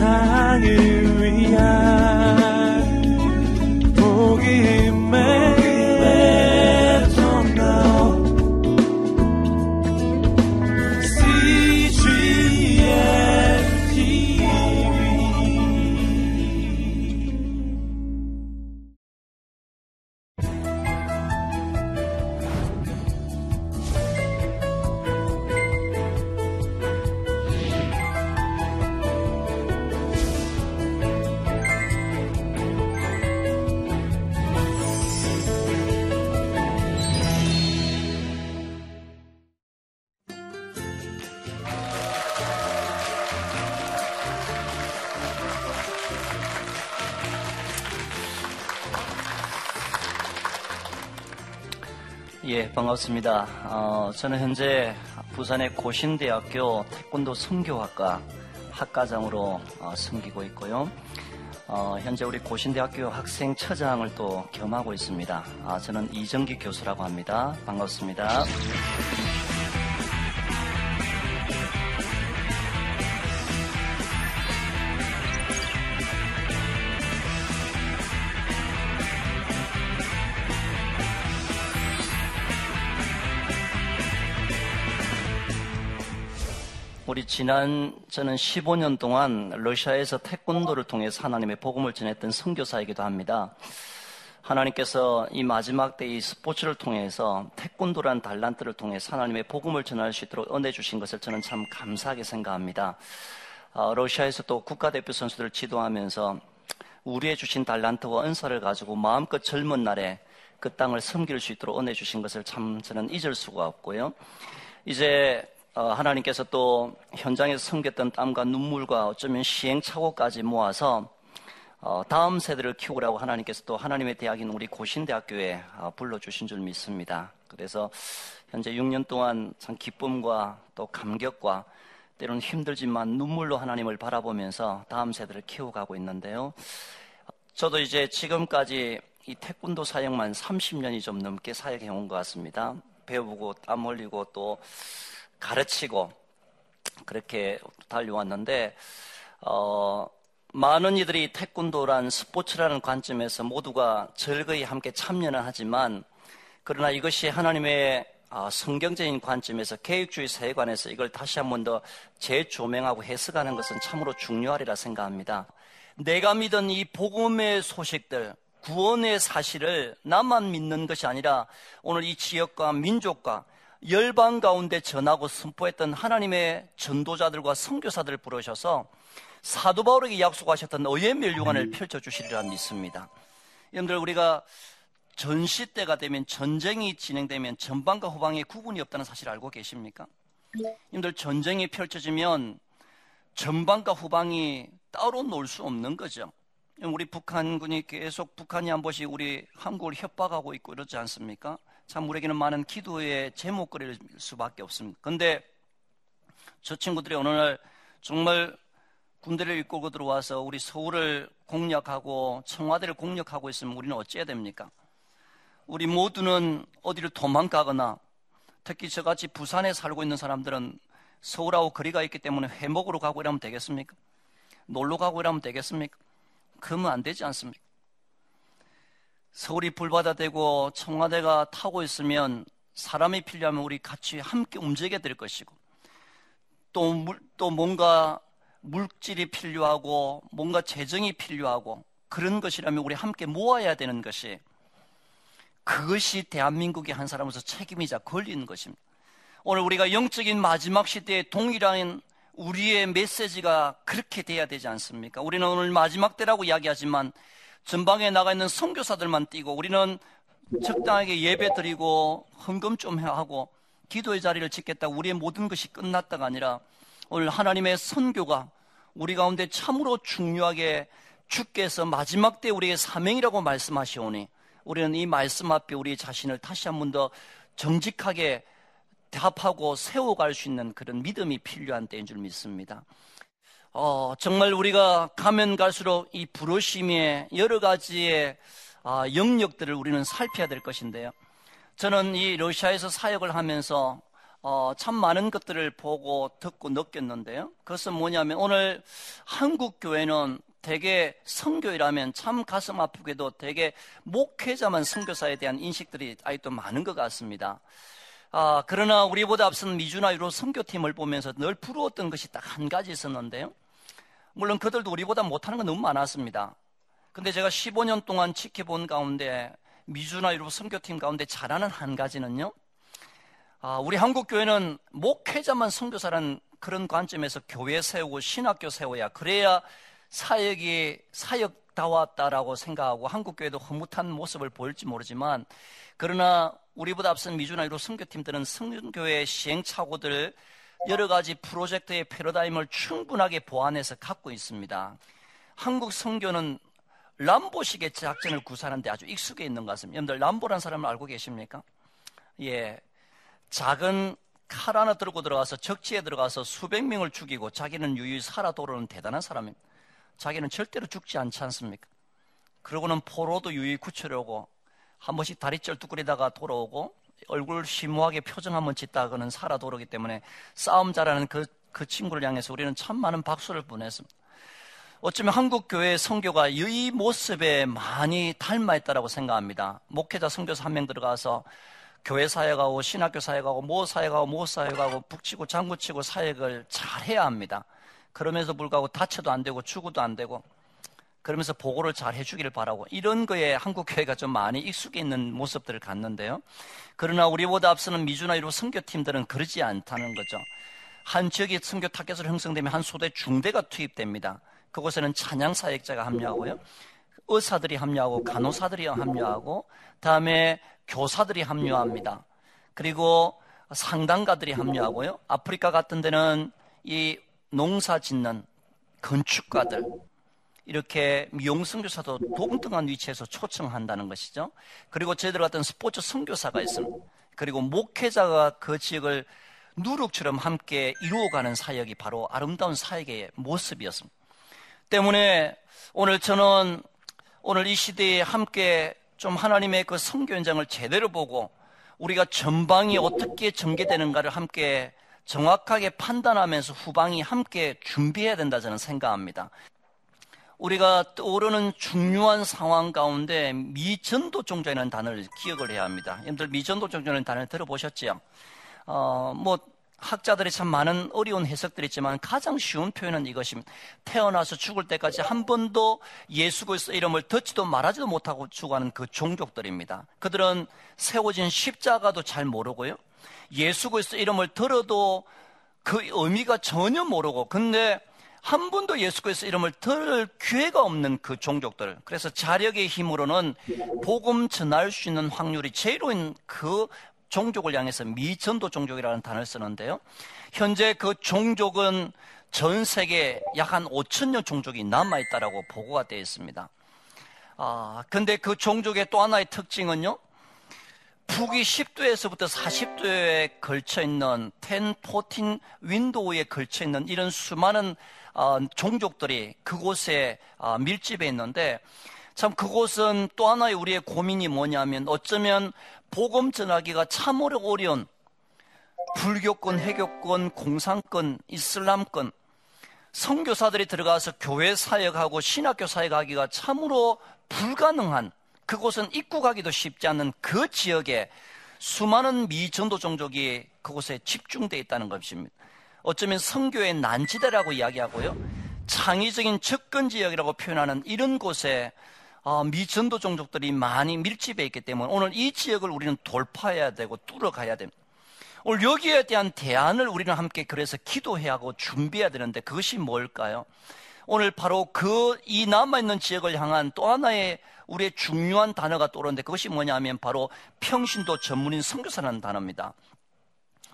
세상을 반갑습니다. 어, 저는 현재 부산의 고신대학교 태권도 선교학과 학과장으로 어, 섬기고 있고요. 어, 현재 우리 고신대학교 학생 처장을 또 겸하고 있습니다. 아, 저는 이정기 교수라고 합니다. 반갑습니다. 지난 저는 15년 동안 러시아에서 태권도를 통해서 하나님의 복음을 전했던 선교사이기도 합니다. 하나님께서 이 마지막 때 이 스포츠를 통해서 태권도란 달란트를 통해서 하나님의 복음을 전할 수 있도록 은혜 주신 것을 저는 참 감사하게 생각합니다. 어, 러시아에서 또 국가대표 선수들을 지도하면서 우리의 주신 달란트와 은사를 가지고 마음껏 젊은 날에 그 땅을 섬길 수 있도록 은혜 주신 것을 참 저는 잊을 수가 없고요. 이제 어, 하나님께서 또 현장에서 섬겼던 땀과 눈물과 어쩌면 시행착오까지 모아서 어, 다음 세대를 키우라고 하나님께서 또 하나님의 대학인 우리 고신대학교에 어, 불러주신 줄 믿습니다. 그래서 현재 6년 동안 참 기쁨과 또 감격과 때로는 힘들지만 눈물로 하나님을 바라보면서 다음 세대를 키워가고 있는데요. 저도 이제 지금까지 이 태권도 사역만 30년이 좀 넘게 사역해 온 것 같습니다. 배우고 땀 흘리고 또 가르치고 그렇게 달려왔는데 어, 많은 이들이 태권도란 스포츠라는 관점에서 모두가 즐거이 함께 참여는 하지만 그러나 이것이 하나님의 어, 성경적인 관점에서 계획주의 세관에서 이걸 다시 한 번 더 재조명하고 해석하는 것은 참으로 중요하리라 생각합니다. 내가 믿은 이 복음의 소식들, 구원의 사실을 나만 믿는 것이 아니라 오늘 이 지역과 민족과 열방 가운데 전하고 선포했던 하나님의 전도자들과 선교사들을 부르셔서 사도 바울에게 약속하셨던 의의 멸류관을 음. 펼쳐 주시리라 믿습니다. 여러분들 우리가 전시 때가 되면 전쟁이 진행되면 전방과 후방에 구분이 없다는 사실 알고 계십니까? 여러분들 전쟁이 펼쳐지면 전방과 후방이 따로 놀 수 없는 거죠. 우리 북한군이 계속 북한이 한 번씩 우리 한국을 협박하고 있고 이러지 않습니까? 참 우리에게는 많은 기도의 제목거리일 수밖에 없습니다. 그런데 저 친구들이 어느 날 정말 군대를 이끌고 들어와서 우리 서울을 공략하고 청와대를 공략하고 있으면 우리는 어찌해야 됩니까? 우리 모두는 어디를 도망가거나 특히 저같이 부산에 살고 있는 사람들은 서울하고 거리가 있기 때문에 회목으로 가고 이러면 되겠습니까? 놀러 가고 이러면 되겠습니까? 그러면 안 되지 않습니까? 서울이 불바다 되고 청와대가 타고 있으면 사람이 필요하면 우리 같이 함께 움직여야 될 것이고 또, 물, 또 뭔가 물질이 필요하고 뭔가 재정이 필요하고 그런 것이라면 우리 함께 모아야 되는 것이 그것이 대한민국의 한 사람으로서 책임이자 권리인 것입니다. 오늘 우리가 영적인 마지막 시대에 동일한 우리의 메시지가 그렇게 돼야 되지 않습니까? 우리는 오늘 마지막 때라고 이야기하지만 전방에 나가 있는 선교사들만 뛰고 우리는 적당하게 예배 드리고 헌금 좀 하고 기도의 자리를 짓겠다 우리의 모든 것이 끝났다가 아니라 오늘 하나님의 선교가 우리 가운데 참으로 중요하게 주께서 마지막 때 우리의 사명이라고 말씀하시오니 우리는 이 말씀 앞에 우리 자신을 다시 한 번 더 정직하게 답하고 세워갈 수 있는 그런 믿음이 필요한 때인 줄 믿습니다. 어, 정말 우리가 가면 갈수록 이 부르심의 여러 가지의 어, 영역들을 우리는 살펴야 될 것인데요. 저는 이 러시아에서 사역을 하면서 어, 참 많은 것들을 보고 듣고 느꼈는데요. 그것은 뭐냐면 오늘 한국 교회는 대개 성교이라면 참 가슴 아프게도 대개 목회자만 성교사에 대한 인식들이 아직도 많은 것 같습니다. 아, 그러나 우리보다 앞선 미주나 유로 성교팀을 보면서 늘 부러웠던 것이 딱 한 가지 있었는데요. 물론 그들도 우리보다 못하는 건 너무 많았습니다. 근데 제가 15년 동안 지켜본 가운데 미주나 유로 성교팀 가운데 잘하는 한 가지는요. 아, 우리 한국 교회는 목회자만 성교사라는 그런 관점에서 교회 세우고 신학교 세워야 그래야 사역이 사역다웠다라고 생각하고 한국 교회도 흐뭇한 모습을 보일지 모르지만 그러나 우리보다 앞선 미주나 유로 성교팀들은 성교회 시행착오들 여러 가지 프로젝트의 패러다임을 충분하게 보완해서 갖고 있습니다. 한국 성교는 람보식의 작전을 구사하는데 아주 익숙해 있는 것 같습니다. 여러분들 람보란 사람을 알고 계십니까? 예. 작은 칼 하나 들고 들어가서 적지에 들어가서 수백 명을 죽이고 자기는 유유히 살아 돌아오는 대단한 사람입니다. 자기는 절대로 죽지 않지 않습니까? 그러고는 포로도 유유히 구출하고 한 번씩 다리 쩔뚝거리다가 돌아오고 얼굴 심오하게 표정 한번 짓다가는 살아 돌아오기 때문에 싸움 잘하는 그, 그 친구를 향해서 우리는 참 많은 박수를 보냈습니다. 어쩌면 한국 교회의 성교가 이 모습에 많이 닮아 있다고 생각합니다. 목회자 성교사 한 명 들어가서 교회 사역하고 신학교 사역하고 모 사역하고 모 사역하고 북치고 장구치고 사역을 잘 해야 합니다. 그러면서 불구하고 다쳐도 안 되고 죽어도 안 되고 그러면서 보고를 잘 해주기를 바라고 이런 거에 한국 교회가 좀 많이 익숙해 있는 모습들을 갖는데요. 그러나 우리보다 앞서는 미주나 이로 선교팀들은 그러지 않다는 거죠. 한 지역의 선교 타겟으로 형성되면 한 소대 중대가 투입됩니다. 그곳에는 찬양 사역자가 합류하고요. 의사들이 합류하고 간호사들이 합류하고 다음에 교사들이 합류합니다. 그리고 상담가들이 합류하고요. 아프리카 같은 데는 이 농사 짓는 건축가들 이렇게 미용선교사도 동등한 위치에서 초청한다는 것이죠. 그리고 저희들 같은 스포츠 선교사가 있습니다. 그리고 목회자가 그 지역을 누룩처럼 함께 이루어가는 사역이 바로 아름다운 사역의 모습이었습니다. 때문에 오늘 저는 오늘 이 시대에 함께 좀 하나님의 그 성교 현장을 제대로 보고 우리가 전방이 어떻게 전개되는가를 함께 정확하게 판단하면서 후방이 함께 준비해야 된다 저는 생각합니다. 우리가 떠오르는 중요한 상황 가운데 미전도 종교라는 단어를 기억을 해야 합니다. 여러분들 미전도 종교라는 단어를 들어보셨죠? 어, 뭐 학자들이 참 많은 어려운 해석들이 있지만 가장 쉬운 표현은 이것입니다. 태어나서 죽을 때까지 한 번도 예수 그리스도 이름을 듣지도 말하지도 못하고 죽어가는 그 종족들입니다. 그들은 세워진 십자가도 잘 모르고요. 예수 그리스도 이름을 들어도 그 의미가 전혀 모르고 근데 한 번도 예수 그리스도 이름을 들을 기회가 없는 그 종족들. 그래서 자력의 힘으로는 복음 전할 수 있는 확률이 제로인 그 종족을 향해서 미전도 종족이라는 단어를 쓰는데요. 현재 그 종족은 전 세계 약 한 5천 년 종족이 남아 있다라고 보고가 되어 있습니다. 아, 근데 그 종족의 또 하나의 특징은요. 북위 10도에서부터 40도에 걸쳐 있는 10, 14 윈도우에 걸쳐 있는 이런 수많은 어, 종족들이 그곳에 어, 밀집해 있는데 참 그곳은 또 하나의 우리의 고민이 뭐냐면 어쩌면 복음 전하기가 참으로 어려운 불교권, 해교권, 공산권, 이슬람권 선교사들이 들어가서 교회 사역하고 신학교 사역하기가 참으로 불가능한 그곳은 입국하기도 쉽지 않는 그 지역에 수많은 미전도 종족이 그곳에 집중되어 있다는 것입니다. 어쩌면 성교의 난지대라고 이야기하고요. 창의적인 접근 지역이라고 표현하는 이런 곳에 어, 미전도 종족들이 많이 밀집해 있기 때문에 오늘 이 지역을 우리는 돌파해야 되고 뚫어가야 됩니다. 오늘 여기에 대한 대안을 우리는 함께 그래서 기도해야 하고 준비해야 되는데 그것이 뭘까요? 오늘 바로 그 이 남아있는 지역을 향한 또 하나의 우리의 중요한 단어가 떠오르는데 그것이 뭐냐면 바로 평신도 전문인 선교사라는 단어입니다.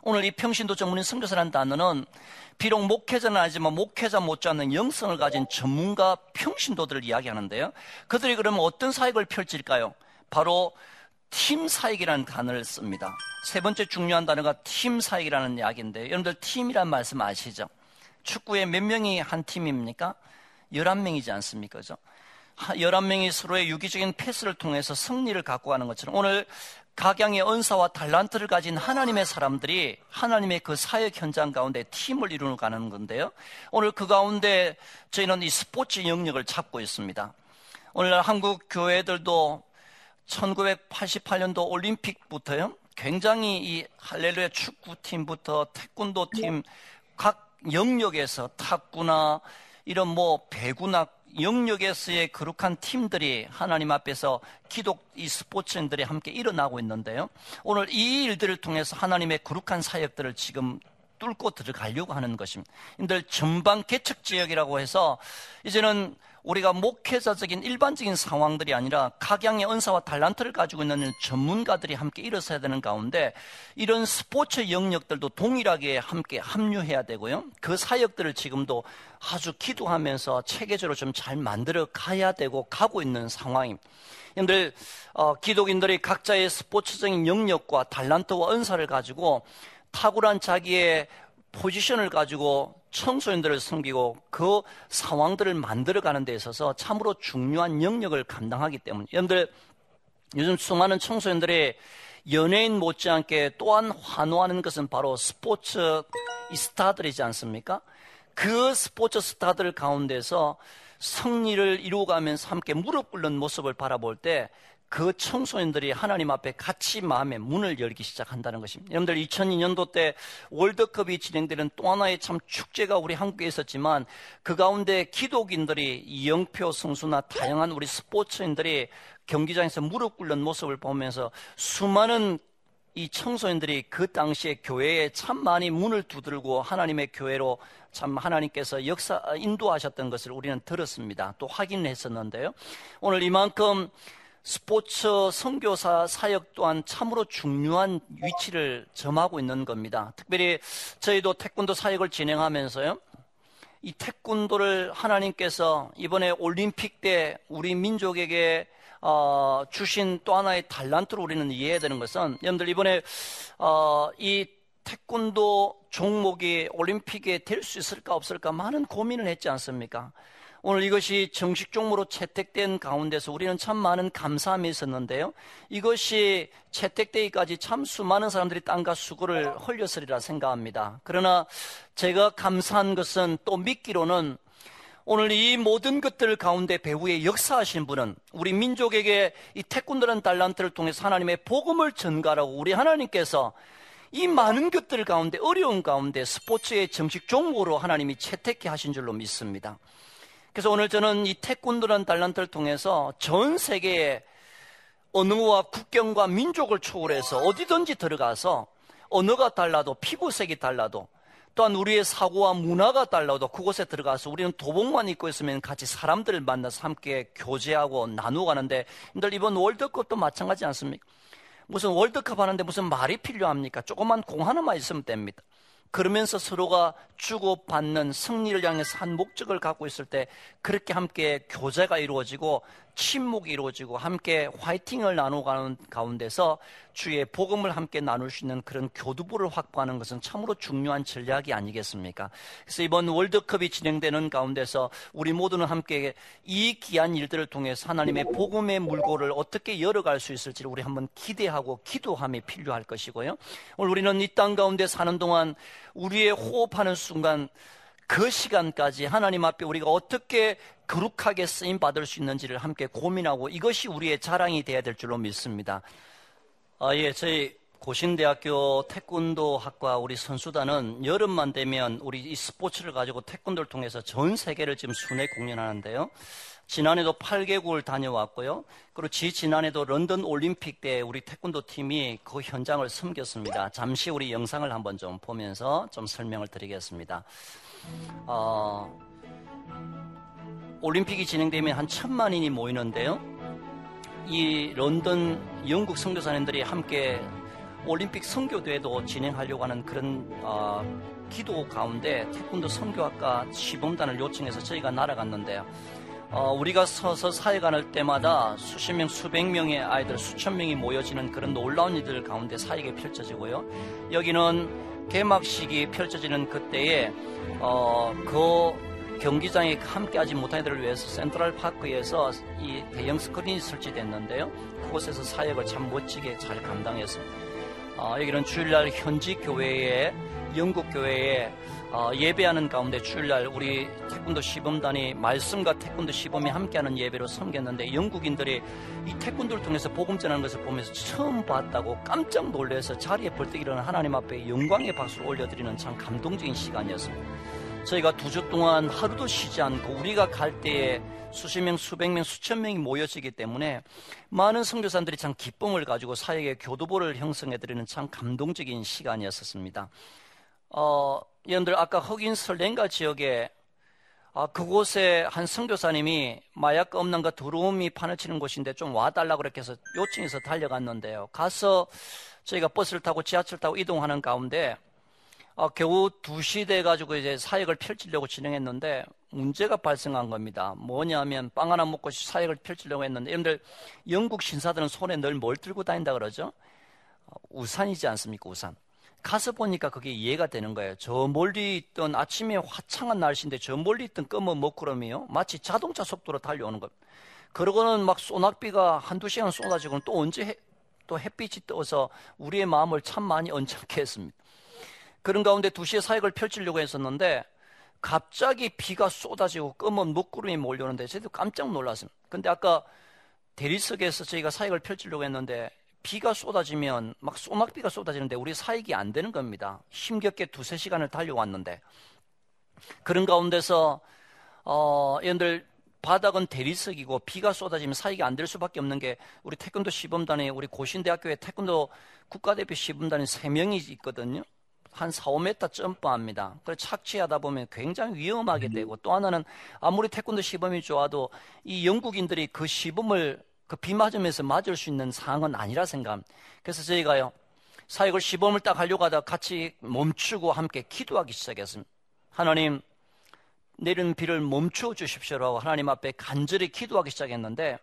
오늘 이 평신도 전문인 선교사라는 단어는 비록 목회자는 아니지만 목회자 못지않는 영성을 가진 전문가 평신도들을 이야기하는데요. 그들이 그러면 어떤 사역을 펼칠까요? 바로 팀 사역이라는 단어를 씁니다. 세 번째 중요한 단어가 팀 사역이라는 이야기인데 여러분들 팀이란 말씀 아시죠? 축구에 몇 명이 한 팀입니까? 11명이지 않습니까? 그죠? 11명이 서로의 유기적인 패스를 통해서 승리를 갖고 가는 것처럼 오늘 각양의 은사와 달란트를 가진 하나님의 사람들이 하나님의 그 사역 현장 가운데 팀을 이루어가는 건데요. 오늘 그 가운데 저희는 이 스포츠 영역을 잡고 있습니다. 오늘날 한국 교회들도 1988년도 올림픽부터요. 굉장히 이 할렐루야 축구팀부터 태권도 팀, 각 영역에서 탁구나 이런 뭐 배구나 영역에서의 거룩한 팀들이 하나님 앞에서 기독 이 스포츠인들이 함께 일어나고 있는데요. 오늘 이 일들을 통해서 하나님의 거룩한 사역들을 지금 뚫고 들어가려고 하는 것입니다. 인들 전방 개척 지역이라고 해서 이제는 우리가 목회자적인 일반적인 상황들이 아니라 각양의 은사와 달란트를 가지고 있는 전문가들이 함께 일어서야 되는 가운데 이런 스포츠 영역들도 동일하게 함께 합류해야 되고요. 그 사역들을 지금도 아주 기도하면서 체계적으로 좀 잘 만들어 가야 되고 가고 있는 상황입니다. 여러분들 어, 기독인들이 각자의 스포츠적인 영역과 달란트와 은사를 가지고 탁월한 자기의 포지션을 가지고 청소년들을 섬기고 그 상황들을 만들어가는 데 있어서 참으로 중요한 영역을 감당하기 때문에 여러분들 요즘 수많은 청소년들이 연예인 못지않게 또한 환호하는 것은 바로 스포츠 스타들이지 않습니까? 그 스포츠 스타들 가운데서 승리를 이루어가면서 함께 무릎 꿇는 모습을 바라볼 때 그 청소년들이 하나님 앞에 같이 마음의 문을 열기 시작한다는 것입니다. 여러분들 2002년도 때 월드컵이 진행되는 또 하나의 참 축제가 우리 한국에 있었지만 그 가운데 기독인들이 이영표 선수나 다양한 우리 스포츠인들이 경기장에서 무릎 꿇는 모습을 보면서 수많은 이 청소년들이 그 당시에 교회에 참 많이 문을 두들고 하나님의 교회로 참 하나님께서 역사 인도하셨던 것을 우리는 들었습니다. 또 확인했었는데요. 오늘 이만큼 스포츠 선교사 사역 또한 참으로 중요한 위치를 점하고 있는 겁니다. 특별히 저희도 태권도 사역을 진행하면서요. 이 태권도를 하나님께서 이번에 올림픽 때 우리 민족에게 어, 주신 또 하나의 달란트로 우리는 이해해야 되는 것은 여러분들 이번에 어, 이 태권도 종목이 올림픽에 될 수 있을까 없을까 많은 고민을 했지 않습니까? 오늘 이것이 정식 종목으로 채택된 가운데서 우리는 참 많은 감사함이 있었는데요. 이것이 채택되기까지 참 수많은 사람들이 땅과 수고를 흘렸으리라 생각합니다. 그러나 제가 감사한 것은 또 믿기로는 오늘 이 모든 것들 가운데 배후에 역사하신 분은 우리 민족에게 이 태권도라는 달란트를 통해서 하나님의 복음을 전가라고 우리 하나님께서 이 많은 것들 가운데 어려운 가운데 스포츠의 정식 종목으로 하나님이 채택해 하신 줄로 믿습니다. 그래서 오늘 저는 이 태권도라는 달란트를 통해서 전 세계에 언어와 국경과 민족을 초월해서 어디든지 들어가서 언어가 달라도 피부색이 달라도 또한 우리의 사고와 문화가 달라도 그곳에 들어가서 우리는 도복만 입고 있으면 같이 사람들을 만나서 함께 교제하고 나누고 가는데 근데 이번 월드컵도 마찬가지 않습니까? 무슨 월드컵 하는데 무슨 말이 필요합니까? 조그만 공 하나만 있으면 됩니다. 그러면서 서로가 주고받는 승리를 향해서 한 목적을 갖고 있을 때 그렇게 함께 교제가 이루어지고 침묵이 이루어지고 함께 화이팅을 나누가는 가운데서 주의 복음을 함께 나눌 수 있는 그런 교두부를 확보하는 것은 참으로 중요한 전략이 아니겠습니까? 그래서 이번 월드컵이 진행되는 가운데서 우리 모두는 함께 이 귀한 일들을 통해서 하나님의 복음의 물고를 어떻게 열어갈 수 있을지를 우리 한번 기대하고 기도함이 필요할 것이고요. 오늘 우리는 이 땅 가운데 사는 동안 우리의 호흡하는 순간 그 시간까지 하나님 앞에 우리가 어떻게 거룩하게 쓰임 받을 수 있는지를 함께 고민하고 이것이 우리의 자랑이 되어야 될 줄로 믿습니다. 아, 예, 저희 고신대학교 태권도 학과 우리 선수단은 여름만 되면 우리 이 스포츠를 가지고 태권도를 통해서 전 세계를 지금 순회 공연하는데요. 지난해도 8개국을 다녀왔고요. 그리고 지 지난해도 런던 올림픽 때 우리 태권도 팀이 그 현장을 섬겼습니다. 잠시 우리 영상을 한번 좀 보면서 좀 설명을 드리겠습니다. 어, 올림픽이 진행되면 한 천만인이 모이는데요. 이 런던 영국 선교사님들이 함께 올림픽 선교대회도 진행하려고 하는 그런 어, 기도 가운데 태권도 선교학과 시범단을 요청해서 저희가 날아갔는데요. 어, 우리가 서서 사회관할 때마다 수십 명, 수백 명의 아이들, 수천 명이 모여지는 그런 놀라운 일들 가운데 사역이 펼쳐지고요. 여기는 개막식이 펼쳐지는 그때에 어, 그 경기장에 함께하지 못한 이들을 위해서 센트럴 파크에서 이 대형 스크린이 설치됐는데요. 그곳에서 사역을 참 멋지게 잘 감당했습니다. 어, 여기는 주일날 현지 교회에 영국 교회에 어, 예배하는 가운데 주일날 우리 태권도 시범단이 말씀과 태권도 시범이 함께하는 예배로 섬겼는데 영국인들이 이 태권도를 통해서 복음 전하는 것을 보면서 처음 봤다고 깜짝 놀라서 자리에 벌떡 일어나 하나님 앞에 영광의 박수를 올려드리는 참 감동적인 시간이었습니다. 저희가 두 주 동안 하루도 쉬지 않고 우리가 갈 때에 수십 명, 수백 명, 수천 명이 모여지기 때문에 많은 선교사들이 참 기쁨을 가지고 사역의 교도보를 형성해드리는 참 감동적인 시간이었습니다. 어, 여러분들 아까 흑인 설렌가 지역에 아, 그곳에 한 선교사님이 마약 없는가 두루미 판을 치는 곳인데 좀 와달라고 그렇게 해서 요청해서 달려갔는데요. 가서 저희가 버스를 타고 지하철 타고 이동하는 가운데 아, 겨우 2시 돼 가지고 이제 사역을 펼치려고 진행했는데 문제가 발생한 겁니다. 뭐냐면 빵 하나 먹고 사역을 펼치려고 했는데 여러분들 영국 신사들은 손에 늘 뭘 들고 다닌다 그러죠? 우산이지 않습니까? 우산. 가서 보니까 그게 이해가 되는 거예요. 저 멀리 있던 아침에 화창한 날씨인데 저 멀리 있던 검은 먹구름이요. 마치 자동차 속도로 달려오는 것. 그러고는 막 소낙비가 한두 시간 쏟아지고는 또 언제 해, 또 햇빛이 떠서 우리의 마음을 참 많이 언짢게 했습니다. 그런 가운데 두시에 사역을 펼치려고 했었는데 갑자기 비가 쏟아지고 검은 먹구름이 몰려오는데 저희도 깜짝 놀랐습니다. 근데 아까 대리석에서 저희가 사역을 펼치려고 했는데 비가 쏟아지면 막 소낙비가 쏟아지는데 우리 사역이 안 되는 겁니다. 힘겹게 두세 시간을 달려왔는데 그런 가운데서 어, 여러분들 바닥은 대리석이고 비가 쏟아지면 사역이 안 될 수밖에 없는 게 우리 태권도 시범단에 우리 고신대학교에 태권도 국가대표 시범단이 3명이 있거든요. 한 4, 5m 점프합니다. 그래서 착취하다 보면 굉장히 위험하게 되고 또 하나는 아무리 태권도 시범이 좋아도 이 영국인들이 그 시범을 그 비 맞으면서 맞을 수 있는 상황은 아니라 생각합니다. 그래서 저희가요 사역을 시범을 딱 하려고 하다 같이 멈추고 함께 기도하기 시작했습니다. 하나님 내리는 비를 멈춰 주십시오라고 하나님 앞에 간절히 기도하기 시작했는데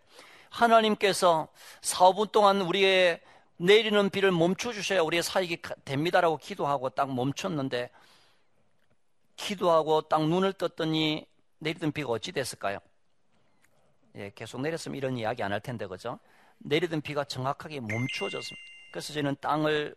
하나님께서 4, 5분 동안 우리의 내리는 비를 멈춰 주셔야 우리의 사익이 됩니다라고 기도하고 딱 멈췄는데 기도하고 딱 눈을 떴더니 내리던 비가 어찌 됐을까요? 예, 계속 내렸으면 이런 이야기 안 할 텐데 그죠? 내리던 비가 정확하게 멈추어졌습니다. 그래서 저는 땅을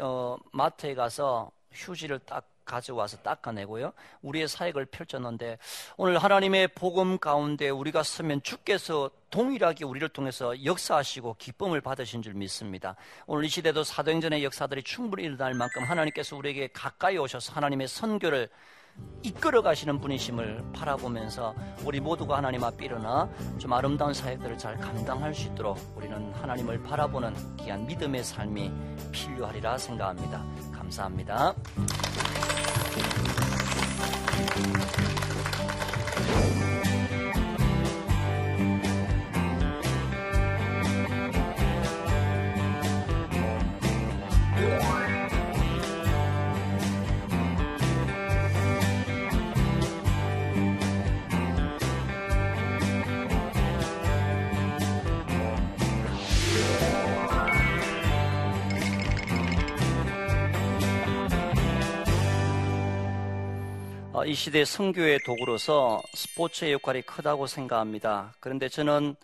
어, 마트에 가서 휴지를 딱 가져와서 닦아내고요. 우리의 사역을 펼쳤는데 오늘 하나님의 복음 가운데 우리가 서면 주께서 동일하게 우리를 통해서 역사하시고 기쁨을 받으신 줄 믿습니다. 오늘 이 시대도 사도행전의 역사들이 충분히 일어날 만큼 하나님께서 우리에게 가까이 오셔서 하나님의 선교를 이끌어 가시는 분이심을 바라보면서 우리 모두가 하나님 앞에 일어나 좀 아름다운 사역들을 잘 감당할 수 있도록 우리는 하나님을 바라보는 귀한 믿음의 삶이 필요하리라 생각합니다. 감사합니다. 이 시대 성교의 도구로서 스포츠의 역할이 크다고 생각합니다. 그런데 저는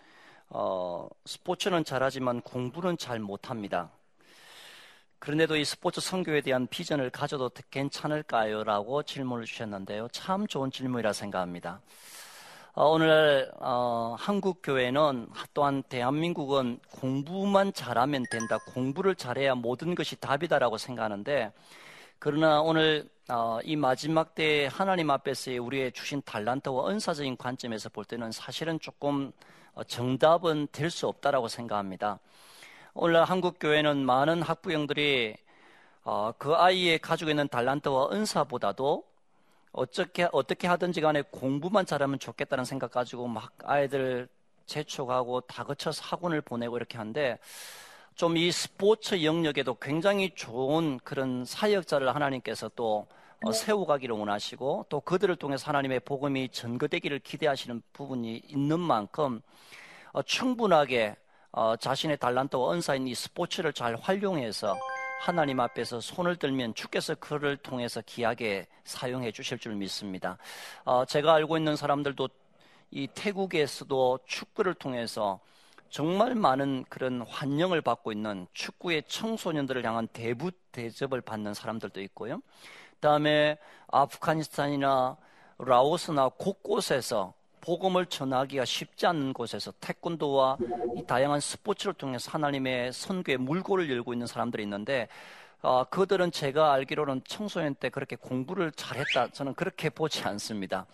어, 스포츠는 잘하지만 공부는 잘 못합니다. 그런데도 이 스포츠 성교에 대한 비전을 가져도 괜찮을까요? 라고 질문을 주셨는데요. 참 좋은 질문이라 생각합니다. 어, 오늘 어, 한국 교회는 또한 대한민국은 공부만 잘하면 된다. 공부를 잘해야 모든 것이 답이다라고 생각하는데 그러나 오늘 어, 이 마지막 때 하나님 앞에서의 우리의 주신 달란트와 은사적인 관점에서 볼 때는 사실은 조금 어, 정답은 될 수 없다라고 생각합니다. 오늘 한국 교회는 많은 학부형들이 어, 그 아이의 가지고 있는 달란트와 은사보다도 어떻게 어떻게 하든지 간에 공부만 잘하면 좋겠다는 생각 가지고 막 아이들 재촉하고 다그쳐서 학원을 보내고 이렇게 하는데 좀 이 스포츠 영역에도 굉장히 좋은 그런 사역자를 하나님께서 또 어, 네. 세워가기를 원하시고 또 그들을 통해서 하나님의 복음이 전거되기를 기대하시는 부분이 있는 만큼 어, 충분하게 어, 자신의 달란트와 은사인 이 스포츠를 잘 활용해서 하나님 앞에서 손을 들면 주께서 그를 통해서 귀하게 사용해 주실 줄 믿습니다. 어, 제가 알고 있는 사람들도 이 태국에서도 축구를 통해서 정말 많은 그런 환영을 받고 있는 축구의 청소년들을 향한 대부 대접을 받는 사람들도 있고요. 그다음에 아프가니스탄이나 라오스나 곳곳에서 복음을 전하기가 쉽지 않는 곳에서 태권도와 이 다양한 스포츠를 통해서 하나님의 선교의 물고를 열고 있는 사람들이 있는데 어, 그들은 제가 알기로는 청소년 때 그렇게 공부를 잘했다 저는 그렇게 보지 않습니다.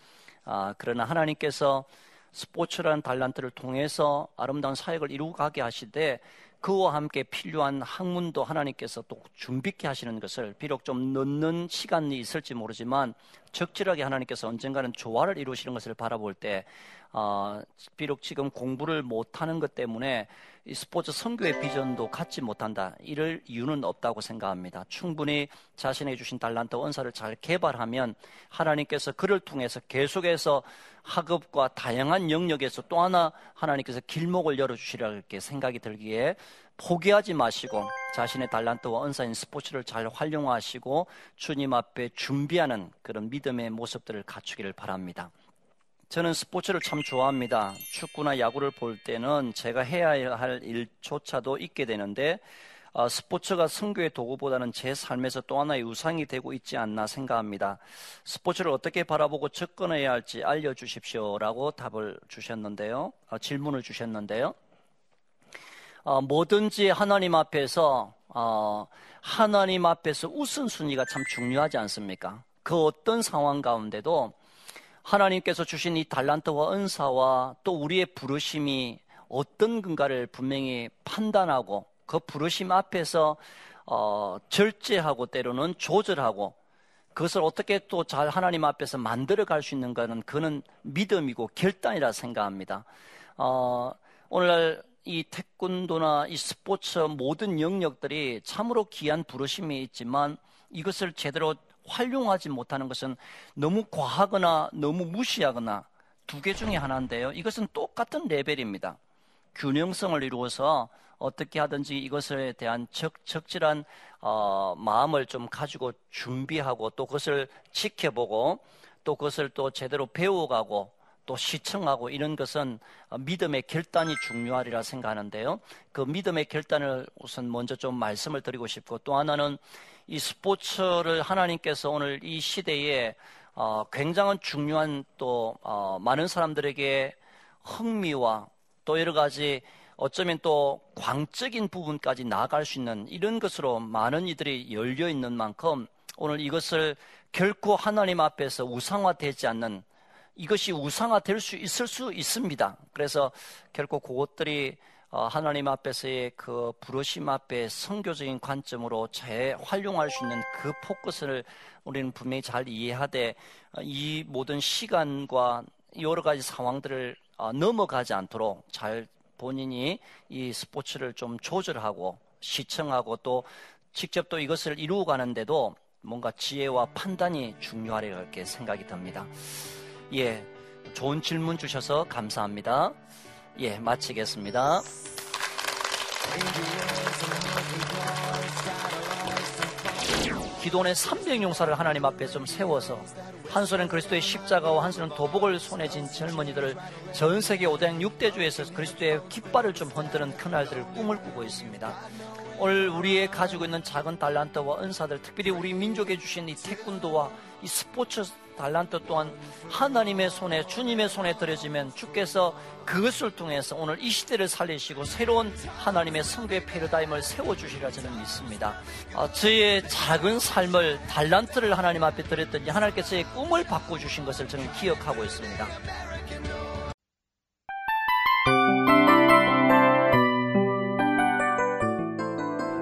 아, 그러나 하나님께서 스포츠라는 달란트를 통해서 아름다운 사역을 이루가게 하시되 그와 함께 필요한 학문도 하나님께서 또 준비케 하시는 것을 비록 좀 늦는 시간이 있을지 모르지만 적절하게 하나님께서 언젠가는 조화를 이루시는 것을 바라볼 때 어, 비록 지금 공부를 못하는 것 때문에 이 스포츠 선교의 비전도 갖지 못한다. 이럴 이유는 없다고 생각합니다. 충분히 자신에게 주신 달란트 원사를 잘 개발하면 하나님께서 그를 통해서 계속해서 학업과 다양한 영역에서 또 하나 하나님께서 길목을 열어주시리라 이렇게 생각이 들기에 포기하지 마시고 자신의 달란트와 은사인 스포츠를 잘 활용하시고 주님 앞에 준비하는 그런 믿음의 모습들을 갖추기를 바랍니다. 저는 스포츠를 참 좋아합니다. 축구나 야구를 볼 때는 제가 해야 할 일조차도 있게 되는데 어, 스포츠가 성교의 도구보다는 제 삶에서 또 하나의 우상이 되고 있지 않나 생각합니다. 스포츠를 어떻게 바라보고 접근해야 할지 알려주십시오라고 답을 주셨는데요. 어, 질문을 주셨는데요. 어, 뭐든지 하나님 앞에서 어, 하나님 앞에서 우선순위가 참 중요하지 않습니까? 그 어떤 상황 가운데도 하나님께서 주신 이 달란트와 은사와 또 우리의 부르심이 어떤 근가를 분명히 판단하고 그 부르심 앞에서 어, 절제하고 때로는 조절하고 그것을 어떻게 또 잘 하나님 앞에서 만들어 갈 수 있는가는 그는 믿음이고 결단이라 생각합니다. 어, 오늘날 이 태권도나 이 스포츠 모든 영역들이 참으로 귀한 부르심이 있지만 이것을 제대로 활용하지 못하는 것은 너무 과하거나 너무 무시하거나 두 개 중에 하나인데요. 이것은 똑같은 레벨입니다. 균형성을 이루어서 어떻게 하든지 이것에 대한 적, 적절한 어, 마음을 좀 가지고 준비하고 또 그것을 지켜보고 또 그것을 또 제대로 배워가고 또 시청하고 이런 것은 믿음의 결단이 중요하리라 생각하는데요. 그 믿음의 결단을 우선 먼저 좀 말씀을 드리고 싶고 또 하나는 이 스포츠를 하나님께서 오늘 이 시대에 어, 굉장한 중요한 또 어, 많은 사람들에게 흥미와 또 여러 가지 어쩌면 또 광적인 부분까지 나아갈 수 있는 이런 것으로 많은 이들이 열려 있는 만큼 오늘 이것을 결코 하나님 앞에서 우상화되지 않는 이것이 우상화될 수 있을 수 있습니다. 그래서 결코 그것들이 어, 하나님 앞에서의 그 부르심 앞에 성교적인 관점으로 재활용할 수 있는 그 포커스를 우리는 분명히 잘 이해하되 어, 이 모든 시간과 여러 가지 상황들을 어, 넘어가지 않도록 잘 본인이 이 스포츠를 좀 조절하고 시청하고 또 직접 또 이것을 이루어 가는데도 뭔가 지혜와 판단이 중요하리고 이렇게 생각이 듭니다. 예, 좋은 질문 주셔서 감사합니다. 예, 마치겠습니다. 기도원의 300용사를 하나님 앞에 좀 세워서 한 손은 그리스도의 십자가와 한 손은 도복을 손에 쥔 젊은이들을 전 세계 5대 6대주에서 그리스도의 깃발을 좀 흔드는 그날들을 꿈을 꾸고 있습니다. 오늘 우리의 가지고 있는 작은 달란트와 은사들, 특별히 우리 민족에 주신 이 태권도와 이 스포츠 달란트 또한 하나님의 손에 주님의 손에 들여지면 주께서 그것을 통해서 오늘 이 시대를 살리시고 새로운 하나님의 성교의 패러다임을 세워주시리라 저는 믿습니다. 어, 저의 작은 삶을 달란트를 하나님 앞에 드렸더니 하나님께서 의 꿈을 바꿔주신 것을 저는 기억하고 있습니다.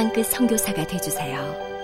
땅끝 성교사가 되주세요